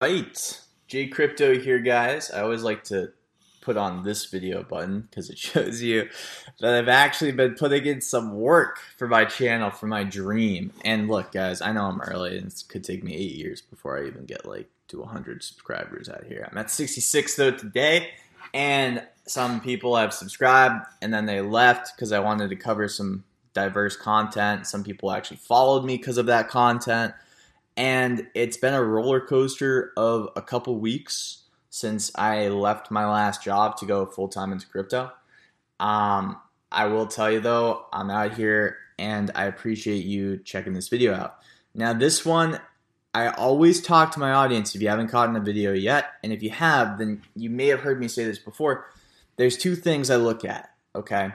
Right. J Crypto here, guys. I always like to put on this video button because it shows you that I've actually been putting in some work for my channel, for my dream. And look, guys, I know I'm early and it could take me eight years before I even get like to 100 subscribers out here. I'm at 66 though today, and some people have subscribed and then they left because I wanted to cover some diverse content. Some people actually followed me because of that content and it's been a roller coaster of a couple weeks since I left my last job to go full time into crypto. Um, I will tell you though, I'm out here and I appreciate you checking this video out. Now, this one, I always talk to my audience if you haven't caught in the video yet, and if you have, then you may have heard me say this before. There's two things I look at, okay?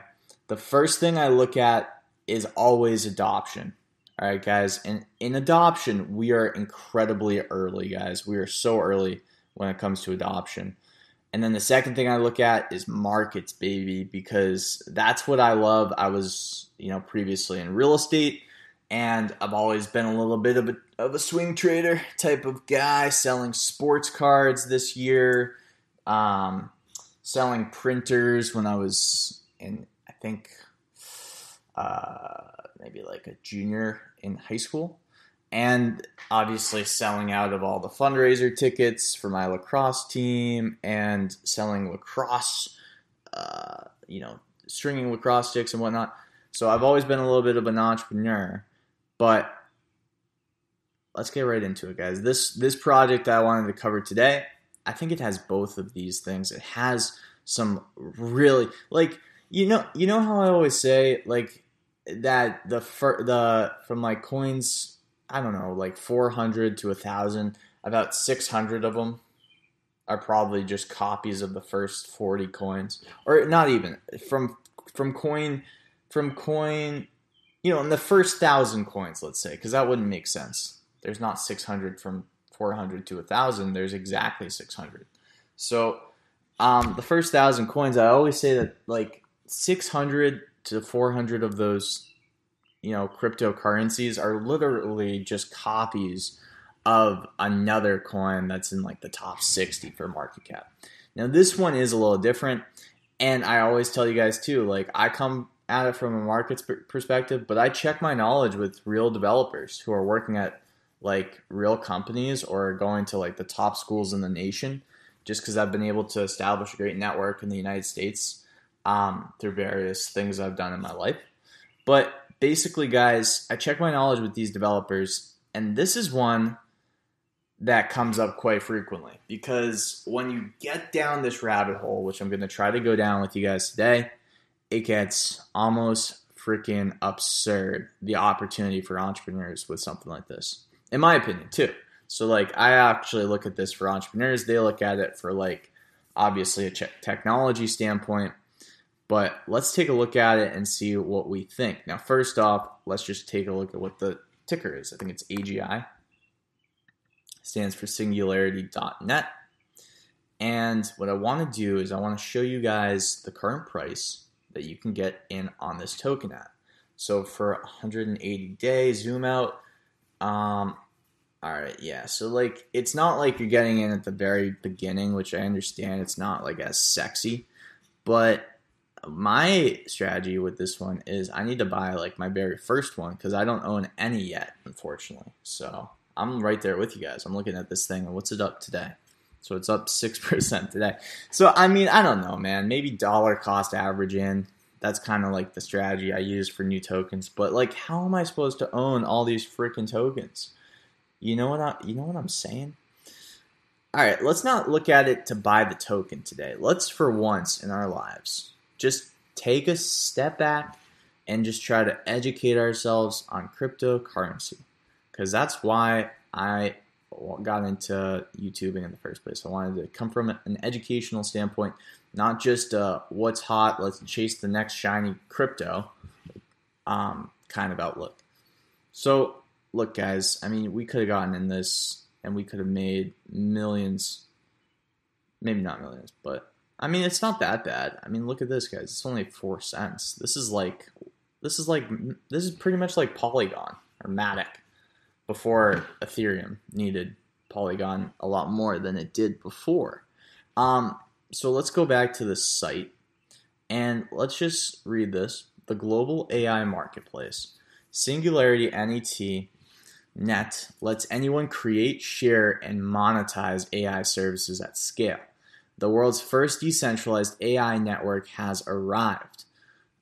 The first thing I look at is always adoption. All right, guys. And in adoption, we are incredibly early, guys. We are so early when it comes to adoption. And then the second thing I look at is markets, baby, because that's what I love. I was, you know, previously in real estate, and I've always been a little bit of a, of a swing trader type of guy, selling sports cards this year, um, selling printers when I was in, I think, uh, maybe like a junior in high school. And obviously, selling out of all the fundraiser tickets for my lacrosse team and selling lacrosse, uh, you know, stringing lacrosse sticks and whatnot. So I've always been a little bit of an entrepreneur, but let's get right into it, guys. This this project I wanted to cover today, I think it has both of these things. It has some really like you know you know how I always say like that the fir- the from like coins I don't know like 400 to a thousand about 600 of them are probably just copies of the first 40 coins. Or not even from from coin from coin you know in the first thousand coins let's say because that wouldn't make sense. There's not 600 from 400 to a thousand there's exactly 600 so um, the first thousand coins i always say that like 600 to 400 of those you know cryptocurrencies are literally just copies of another coin that's in like the top 60 for market cap. Now this one is a little different and i always tell you guys too like i come at it from a markets perspective but i check my knowledge with real developers who are working at like real companies or going to like the top schools in the nation just because i've been able to establish a great network in the united states um, through various things I've done in my life. But basically, guys, I check my knowledge with these developers, and this is one that comes up quite frequently because when you get down this rabbit hole, which I'm going to try to go down with you guys today, it gets almost freaking absurd the opportunity for entrepreneurs with something like this, in my opinion, too. So, like, I actually look at this for entrepreneurs, they look at it for, like, obviously a technology standpoint but let's take a look at it and see what we think. Now, first off, let's just take a look at what the ticker is. I think it's AGI. stands for singularity.net. And what I want to do is I want to show you guys the current price that you can get in on this token at. So for 180 days, zoom out. Um, all right, yeah. So like, it's not like you're getting in at the very beginning, which I understand it's not like as sexy, but my strategy with this one is I need to buy like my very first one because I don't own any yet, unfortunately. So I'm right there with you guys. I'm looking at this thing and what's it up today? So it's up 6% today. So, I mean, I don't know, man. Maybe dollar cost average in. That's kind of like the strategy I use for new tokens. But like, how am I supposed to own all these freaking tokens? You know what I, you know what I'm saying? All right, let's not look at it to buy the token today. Let's for once in our lives just take a step back and just try to educate ourselves on cryptocurrency because that's why I got into YouTubing in the first place. I wanted to come from an educational standpoint, not just uh, what's hot, let's chase the next shiny crypto um, kind of outlook. So, look, guys, I mean, we could have gotten in this and we could have made millions, maybe not millions, but I mean, it's not that bad. I mean, look at this, guys. It's only four cents. This is like, this is like, this is pretty much like Polygon or Matic before Ethereum needed Polygon a lot more than it did before. Um, so let's go back to the site and let's just read this. The global AI marketplace, Singularity NET Net lets anyone create, share, and monetize AI services at scale. The world's first decentralized AI network has arrived.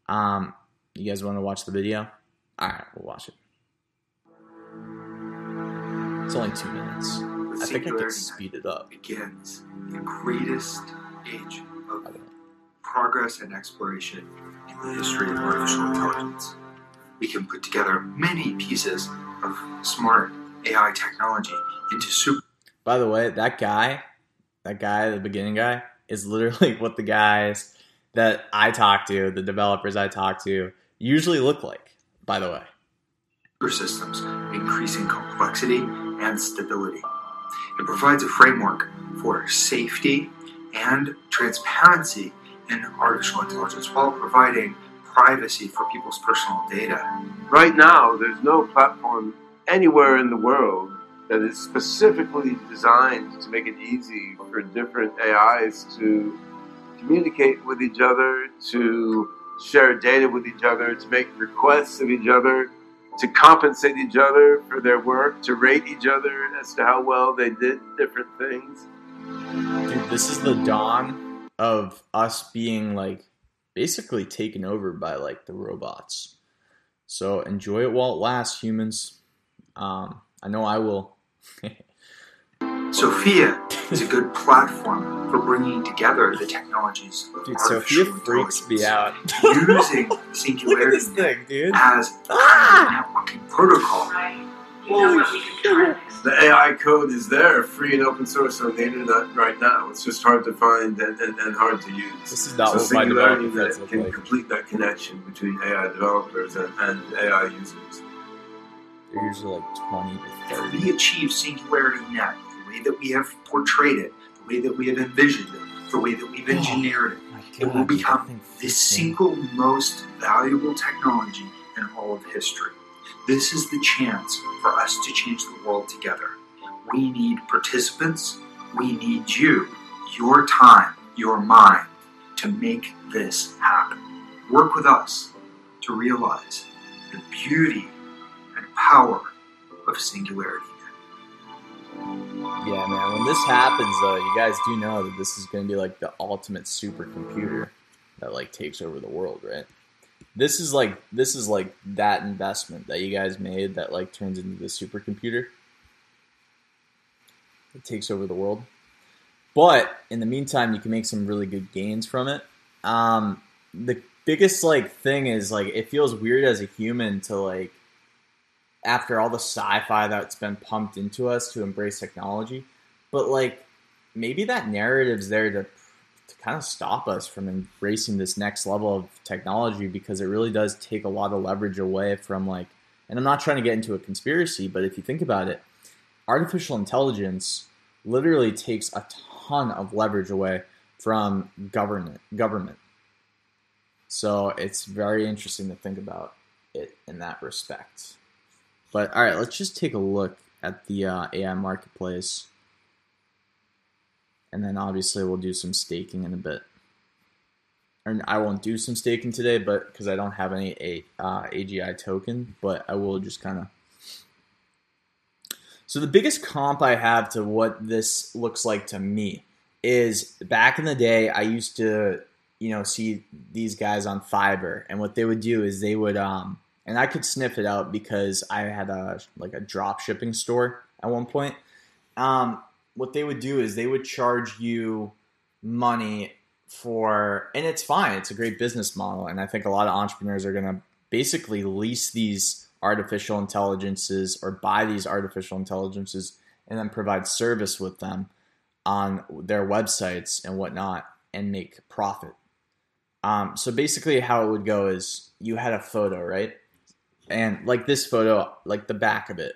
Um, you guys want to watch the video? All right, we'll watch it. It's only two minutes. The I think I can speed it up. begins the greatest age of progress and exploration in the history of artificial intelligence. We can put together many pieces of smart AI technology into super By the way, that guy, that guy, the beginning guy, is literally what the guys that I talk to, the developers I talk to, usually look like. By the way, systems, increasing complexity and stability. It provides a framework for safety and transparency in artificial intelligence while providing privacy for people's personal data. Right now, there's no platform anywhere in the world that is specifically designed to make it easy for different AIs to communicate with each other, to share data with each other, to make requests of each other, to compensate each other for their work, to rate each other as to how well they did different things. dude, this is the dawn of us being like basically taken over by like the robots. So enjoy it while it lasts, humans. Um, I know I will. Sophia is a good platform for bringing together the technologies of Dude, Sophia artificial freaks me out. using Singularity this thing, dude. as a Ah! networking protocol. Holy shit. The AI code is there, free and open source on the internet right now. It's just hard to find and, and, and hard to use. This is not so Singularity that can like. complete that connection between AI developers and, and AI users. They're usually like 20 to If 30. we achieve Singularity Net the way that we have portrayed it, the way that we have envisioned it, the way that we've oh, engineered it, My it will become the single most valuable technology in all of history. This is the chance for us to change the world together. We need participants. We need you, your time, your mind to make this happen. Work with us to realize the beauty power of singularity. Yeah, man. When this happens, though, you guys do know that this is going to be like the ultimate supercomputer that like takes over the world, right? This is like this is like that investment that you guys made that like turns into the supercomputer. It takes over the world. But in the meantime, you can make some really good gains from it. Um, the biggest like thing is like it feels weird as a human to like after all the sci-fi that's been pumped into us to embrace technology, but like maybe that narrative's there to to kind of stop us from embracing this next level of technology because it really does take a lot of leverage away from like and I'm not trying to get into a conspiracy, but if you think about it, artificial intelligence literally takes a ton of leverage away from government government. So it's very interesting to think about it in that respect. But all right, let's just take a look at the uh, AI marketplace, and then obviously we'll do some staking in a bit. And I won't do some staking today, but because I don't have any a, uh, AGI token, but I will just kind of. So the biggest comp I have to what this looks like to me is back in the day I used to you know see these guys on Fiverr, and what they would do is they would um and I could sniff it out because I had a like a drop shipping store at one point. Um, what they would do is they would charge you money for, and it's fine. It's a great business model, and I think a lot of entrepreneurs are gonna basically lease these artificial intelligences or buy these artificial intelligences and then provide service with them on their websites and whatnot and make profit. Um, so basically, how it would go is you had a photo, right? And like this photo, like the back of it,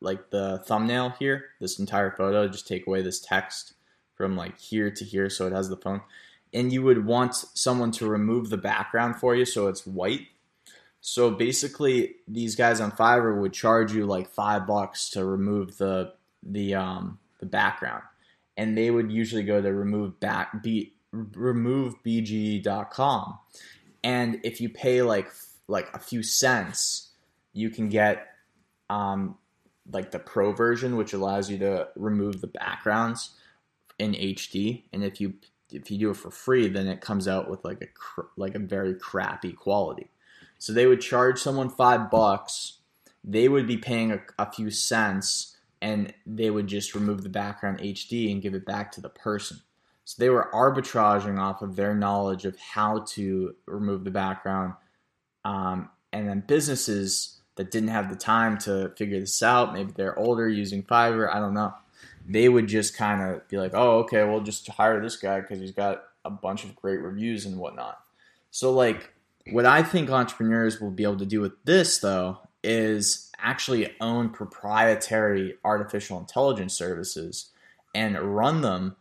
like the thumbnail here, this entire photo, just take away this text from like here to here so it has the phone. And you would want someone to remove the background for you so it's white. So basically, these guys on Fiverr would charge you like five bucks to remove the the um, the background, and they would usually go to remove back b removebg.com, and if you pay like like a few cents, you can get um, like the pro version, which allows you to remove the backgrounds in HD, and if you if you do it for free, then it comes out with like a cr- like a very crappy quality. So they would charge someone five bucks, they would be paying a, a few cents, and they would just remove the background HD and give it back to the person. So they were arbitraging off of their knowledge of how to remove the background, um, and then businesses that didn't have the time to figure this out, maybe they're older using Fiverr, I don't know they would just kind of be like, oh, okay, we'll just hire this guy because he's got a bunch of great reviews and whatnot. So, like, what I think entrepreneurs will be able to do with this, though, is actually own proprietary artificial intelligence services and run them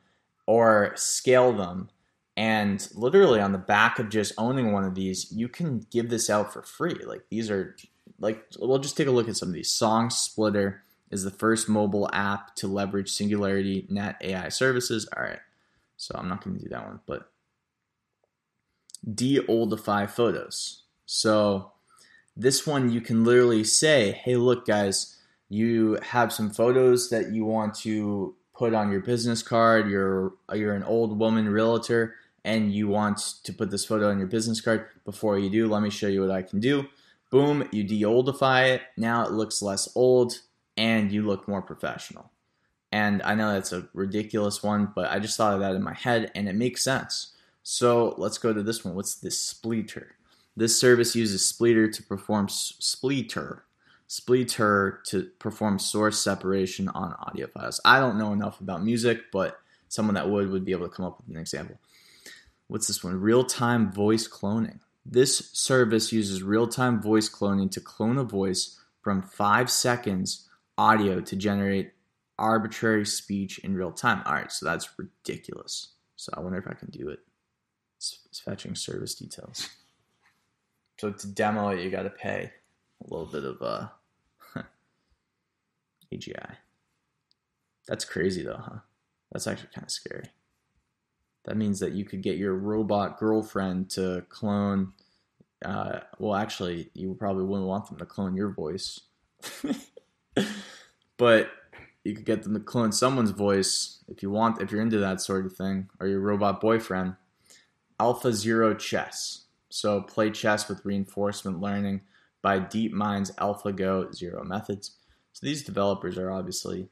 or scale them. And literally, on the back of just owning one of these, you can give this out for free. Like, these are, like, we'll just take a look at some of these. Song Splitter is the first mobile app to leverage Singularity Net AI services. All right, so I'm not going to do that one, but de-oldify photos. So this one you can literally say, "Hey, look, guys, you have some photos that you want to put on your business card. You're you're an old woman realtor." And you want to put this photo on your business card. Before you do, let me show you what I can do. Boom, you de-oldify it. Now it looks less old and you look more professional. And I know that's a ridiculous one, but I just thought of that in my head and it makes sense. So let's go to this one. What's this splitter? This service uses Spleeter to perform Spleeter, Spleeter to perform source separation on audio files. I don't know enough about music, but someone that would would be able to come up with an example. What's this one? Real-time voice cloning. This service uses real-time voice cloning to clone a voice from 5 seconds audio to generate arbitrary speech in real time. All right, so that's ridiculous. So I wonder if I can do it. It's, it's fetching service details. So to demo it, you got to pay a little bit of uh, AGI. That's crazy though, huh? That's actually kind of scary. That means that you could get your robot girlfriend to clone. Uh, well, actually, you probably wouldn't want them to clone your voice. but you could get them to clone someone's voice if you want, if you're into that sort of thing, or your robot boyfriend. Alpha Zero Chess. So play chess with reinforcement learning by DeepMind's AlphaGo Zero methods. So these developers are obviously.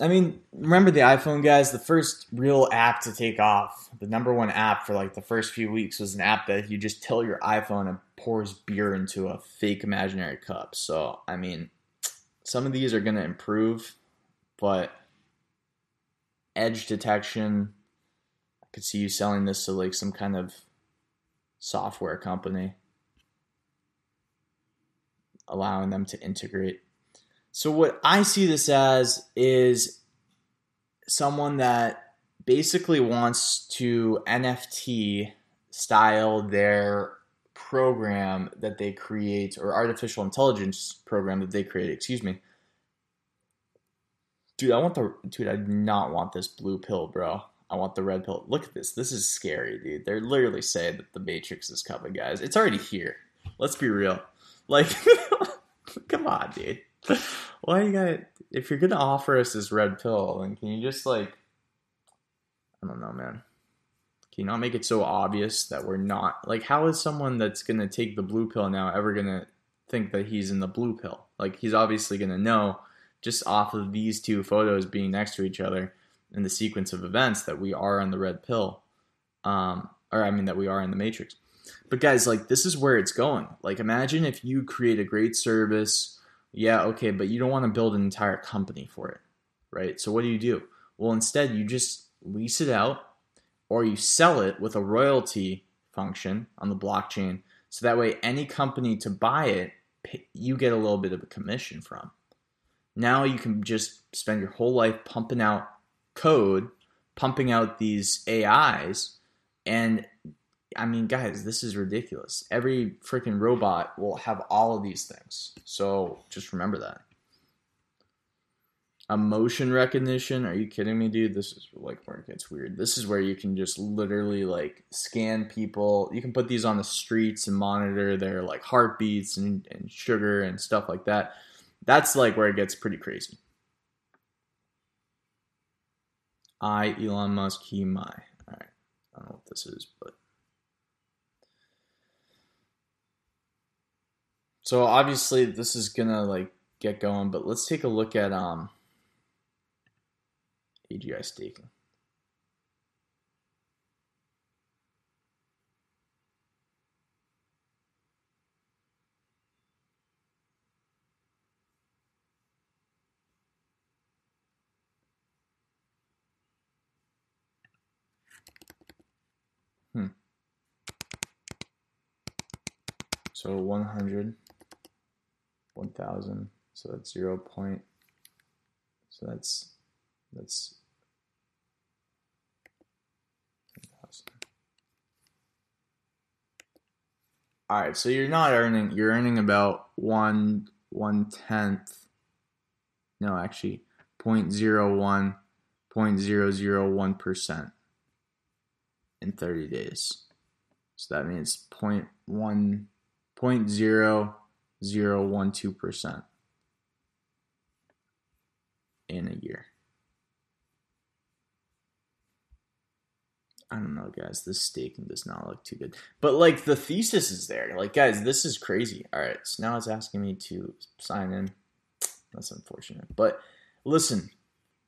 I mean, remember the iPhone guys? The first real app to take off, the number one app for like the first few weeks was an app that you just tell your iPhone and pours beer into a fake imaginary cup. So, I mean, some of these are going to improve, but edge detection, I could see you selling this to like some kind of software company, allowing them to integrate. So, what I see this as is someone that basically wants to NFT style their program that they create or artificial intelligence program that they create, excuse me. Dude, I want the dude, I do not want this blue pill, bro. I want the red pill. Look at this. This is scary, dude. They're literally saying that the Matrix is coming, guys. It's already here. Let's be real. Like, come on, dude. Why you gotta? If you're gonna offer us this red pill, then can you just like, I don't know, man. Can you not make it so obvious that we're not like how is someone that's gonna take the blue pill now ever gonna think that he's in the blue pill? Like he's obviously gonna know just off of these two photos being next to each other in the sequence of events that we are on the red pill. Um, or I mean that we are in the matrix. But guys, like this is where it's going. Like imagine if you create a great service, yeah, okay, but you don't want to build an entire company for it, right? So what do you do? Well, instead you just lease it out or you sell it with a royalty function on the blockchain. So that way, any company to buy it, you get a little bit of a commission from. Now you can just spend your whole life pumping out code, pumping out these AIs, and I mean, guys, this is ridiculous. Every freaking robot will have all of these things. So just remember that. emotion recognition. Are you kidding me, dude? This is like where it gets weird. This is where you can just literally like scan people. You can put these on the streets and monitor their like heartbeats and, and sugar and stuff like that. That's like where it gets pretty crazy. I, Elon Musk, he, my. All right. I don't know what this is, but. So obviously this is gonna like get going, but let's take a look at um AGI staking. Hmm. So 100, 1000, so that's 0 point, so that's, that's All right, so you're not earning. You're earning about one one tenth. No, actually, point zero one, point zero zero one percent in thirty days. So that means point one, point zero zero one two percent in a year. I don't know, guys. This staking does not look too good. But like the thesis is there. Like, guys, this is crazy. All right, so now it's asking me to sign in. That's unfortunate. But listen,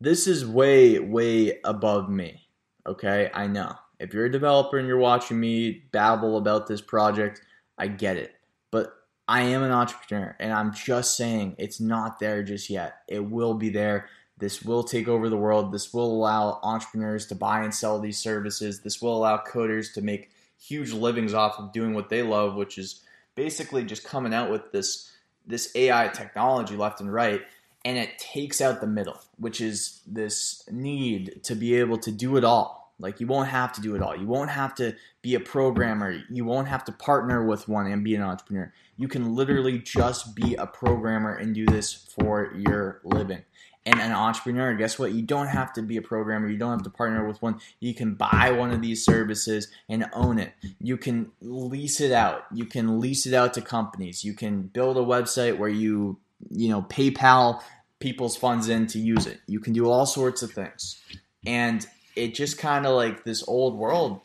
this is way, way above me. Okay, I know. If you're a developer and you're watching me babble about this project, I get it. But I am an entrepreneur and I'm just saying it's not there just yet. It will be there. This will take over the world. This will allow entrepreneurs to buy and sell these services. This will allow coders to make huge livings off of doing what they love, which is basically just coming out with this this AI technology left and right and it takes out the middle, which is this need to be able to do it all. Like you won't have to do it all. You won't have to be a programmer. You won't have to partner with one and be an entrepreneur. You can literally just be a programmer and do this for your living and an entrepreneur, guess what? You don't have to be a programmer. You don't have to partner with one. You can buy one of these services and own it. You can lease it out. You can lease it out to companies. You can build a website where you, you know, PayPal people's funds in to use it. You can do all sorts of things. And it just kind of like this old world,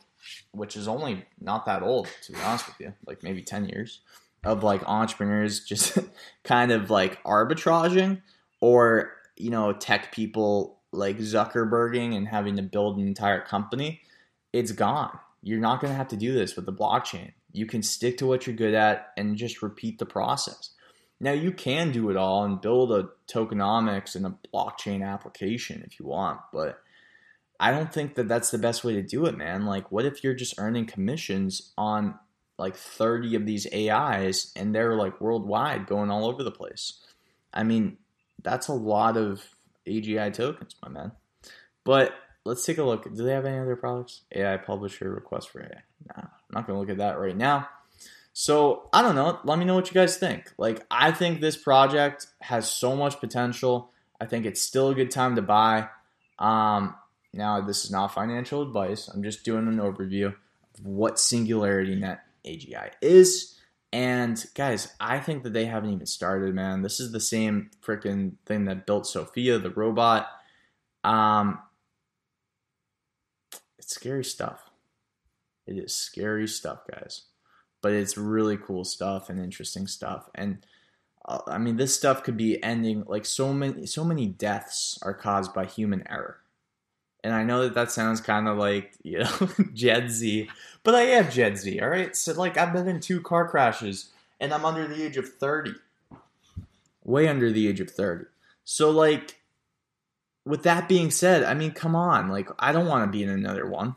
which is only not that old, to be honest with you, like maybe 10 years of like entrepreneurs just kind of like arbitraging or you know tech people like Zuckerberging and having to build an entire company, it's gone. You're not going to have to do this with the blockchain. You can stick to what you're good at and just repeat the process. Now you can do it all and build a tokenomics and a blockchain application if you want, but I don't think that that's the best way to do it, man. Like, what if you're just earning commissions on like 30 of these AIs and they're like worldwide going all over the place? I mean, that's a lot of AGI tokens, my man. But let's take a look. Do they have any other products? AI publisher request for AI. Nah, I'm not gonna look at that right now. So I don't know. Let me know what you guys think. Like I think this project has so much potential. I think it's still a good time to buy. Um, now this is not financial advice. I'm just doing an overview of what Singularity Net AGI is. And guys, I think that they haven't even started, man. This is the same freaking thing that built Sophia, the robot. Um, it's scary stuff. It is scary stuff, guys. But it's really cool stuff and interesting stuff. And uh, I mean, this stuff could be ending like so many, so many deaths are caused by human error. And I know that that sounds kind of like, you know, Gen Z, but I am Gen Z, all right? So, like, I've been in two car crashes and I'm under the age of 30. Way under the age of 30. So, like, with that being said, I mean, come on. Like, I don't want to be in another one.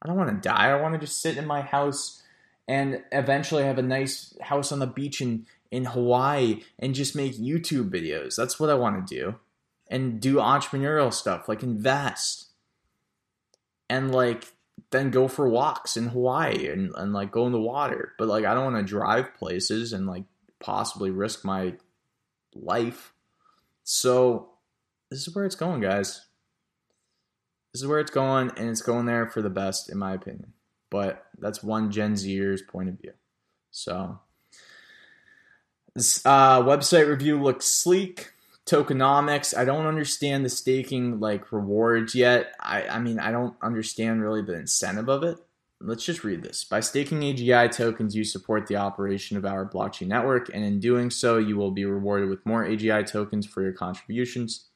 I don't want to die. I want to just sit in my house and eventually have a nice house on the beach in, in Hawaii and just make YouTube videos. That's what I want to do and do entrepreneurial stuff, like invest and like then go for walks in Hawaii and, and like go in the water. But like I don't want to drive places and like possibly risk my life. So this is where it's going, guys. This is where it's going, and it's going there for the best, in my opinion. But that's one Gen Zer's point of view. So, this uh, website review looks sleek. Tokenomics. I don't understand the staking like rewards yet. I, I mean, I don't understand really the incentive of it. Let's just read this. By staking AGI tokens, you support the operation of our blockchain network, and in doing so, you will be rewarded with more AGI tokens for your contributions.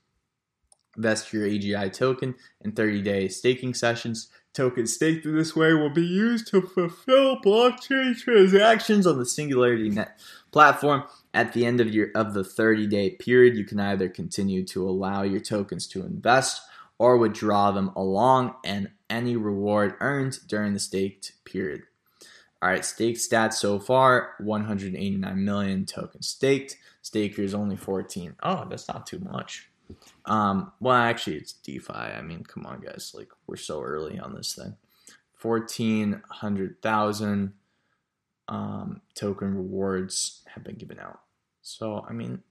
Invest your AGI token in 30 day staking sessions. Tokens staked in this way will be used to fulfill blockchain transactions on the Singularity Net platform. At the end of your of the 30 day period, you can either continue to allow your tokens to invest or withdraw them along and any reward earned during the staked period. All right, stake stats so far 189 million tokens staked. Stakers only 14. Oh, that's not too much. Um, well, actually, it's DeFi. I mean, come on, guys. Like, we're so early on this thing. 1,400,000 um, token rewards have been given out. So, I mean,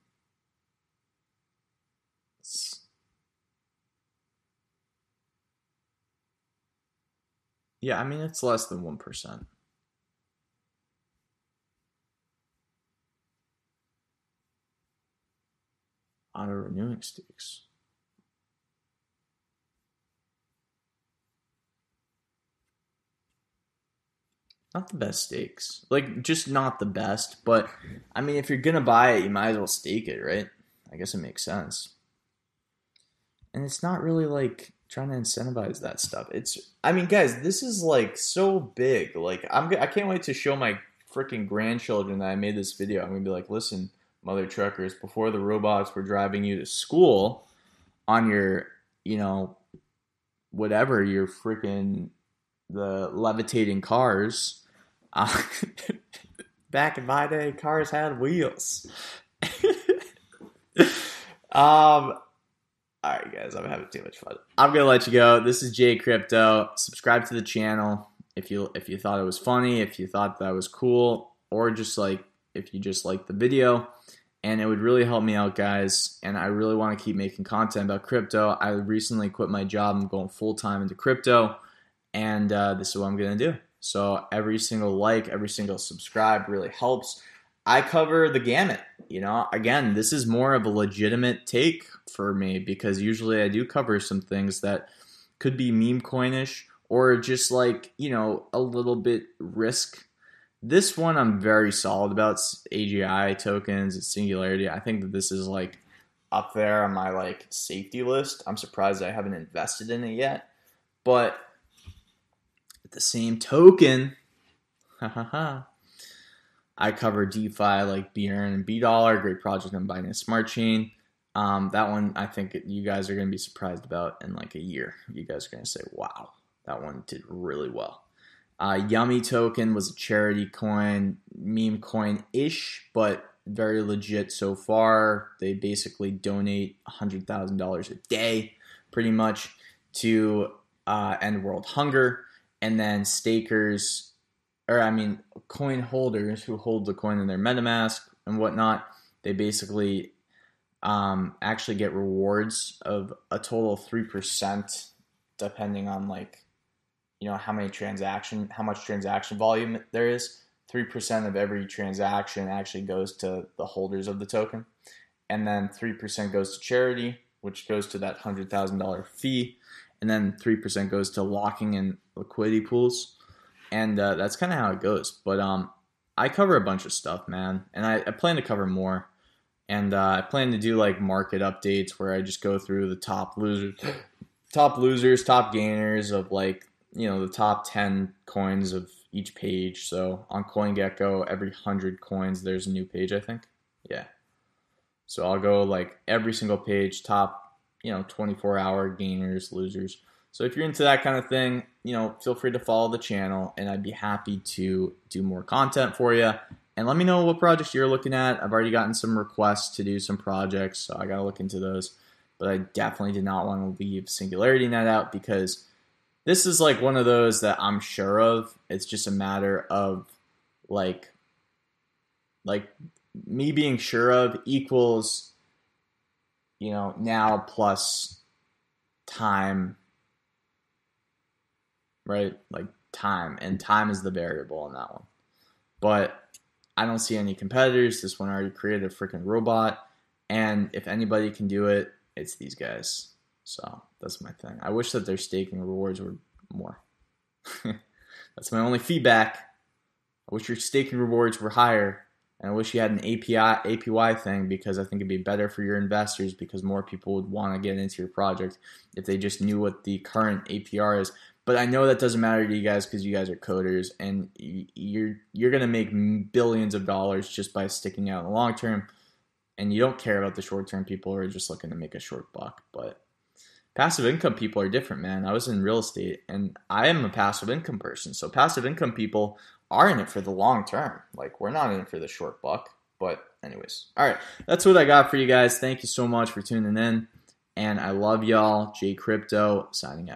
yeah, I mean, it's less than 1%. Auto renewing stakes. Not the best stakes. Like just not the best, but I mean if you're gonna buy it, you might as well stake it, right? I guess it makes sense. And it's not really like trying to incentivize that stuff. It's I mean guys, this is like so big. Like I'm I can't wait to show my freaking grandchildren that I made this video. I'm to be like, "Listen, mother truckers, before the robots were driving you to school on your, you know, whatever, your freaking the levitating cars. Uh, back in my day, cars had wheels. um, all right, guys, I'm having too much fun. I'm gonna let you go. This is Jay Crypto. Subscribe to the channel if you if you thought it was funny, if you thought that was cool, or just like if you just liked the video. And it would really help me out, guys. And I really want to keep making content about crypto. I recently quit my job. I'm going full time into crypto and uh, this is what I'm going to do. So every single like, every single subscribe really helps. I cover the gamut. You know, again, this is more of a legitimate take for me because usually I do cover some things that could be meme coinish or just like, you know, a little bit risk. This one I'm very solid about AGI tokens, Singularity. I think that this is like up there on my like safety list. I'm surprised I haven't invested in it yet. But the same token, I cover DeFi like BRN and B Dollar, great project on Binance Smart Chain. Um, that one I think you guys are going to be surprised about in like a year. You guys are going to say, "Wow, that one did really well." Uh, Yummy token was a charity coin, meme coin ish, but very legit so far. They basically donate $100,000 a day pretty much to uh, end world hunger and then stakers, or I mean, coin holders who hold the coin in their MetaMask and whatnot, they basically um, actually get rewards of a total of three percent, depending on like, you know, how many transaction, how much transaction volume there is. Three percent of every transaction actually goes to the holders of the token, and then three percent goes to charity, which goes to that hundred thousand dollar fee, and then 3% goes to locking in liquidity pools. And uh, that's kind of how it goes. But um, I cover a bunch of stuff, man. And I, I plan to cover more. And uh, I plan to do like market updates where I just go through the top losers, top losers, top gainers of like, you know, the top 10 coins of each page. So on CoinGecko, every 100 coins, there's a new page, I think. Yeah. So I'll go like every single page, top you know 24 hour gainers, losers. So if you're into that kind of thing, you know, feel free to follow the channel, and I'd be happy to do more content for you. And let me know what projects you're looking at. I've already gotten some requests to do some projects, so I got to look into those. But I definitely did not want to leave Singularity Net out because this is like one of those that I'm sure of. It's just a matter of like, like me being sure of equals you know, now plus time, right? Like time, and time is the variable on that one. But I don't see any competitors. This one already created a freaking robot, and if anybody can do it, it's these guys. So that's my thing. I wish that their staking rewards were more. that's my only feedback. I wish your staking rewards were higher. And I wish you had an API APY thing because I think it'd be better for your investors because more people would want to get into your project if they just knew what the current APR is. But I know that doesn't matter to you guys because you guys are coders and you're you're gonna make billions of dollars just by sticking out in the long term, and you don't care about the short term people who are just looking to make a short buck. But passive income people are different, man. I was in real estate and I am a passive income person. So passive income people are in it for the long term. Like we're not in it for the short buck. But anyways, all right, that's what I got for you guys. Thank you so much for tuning in, and I love y'all. J Crypto signing out.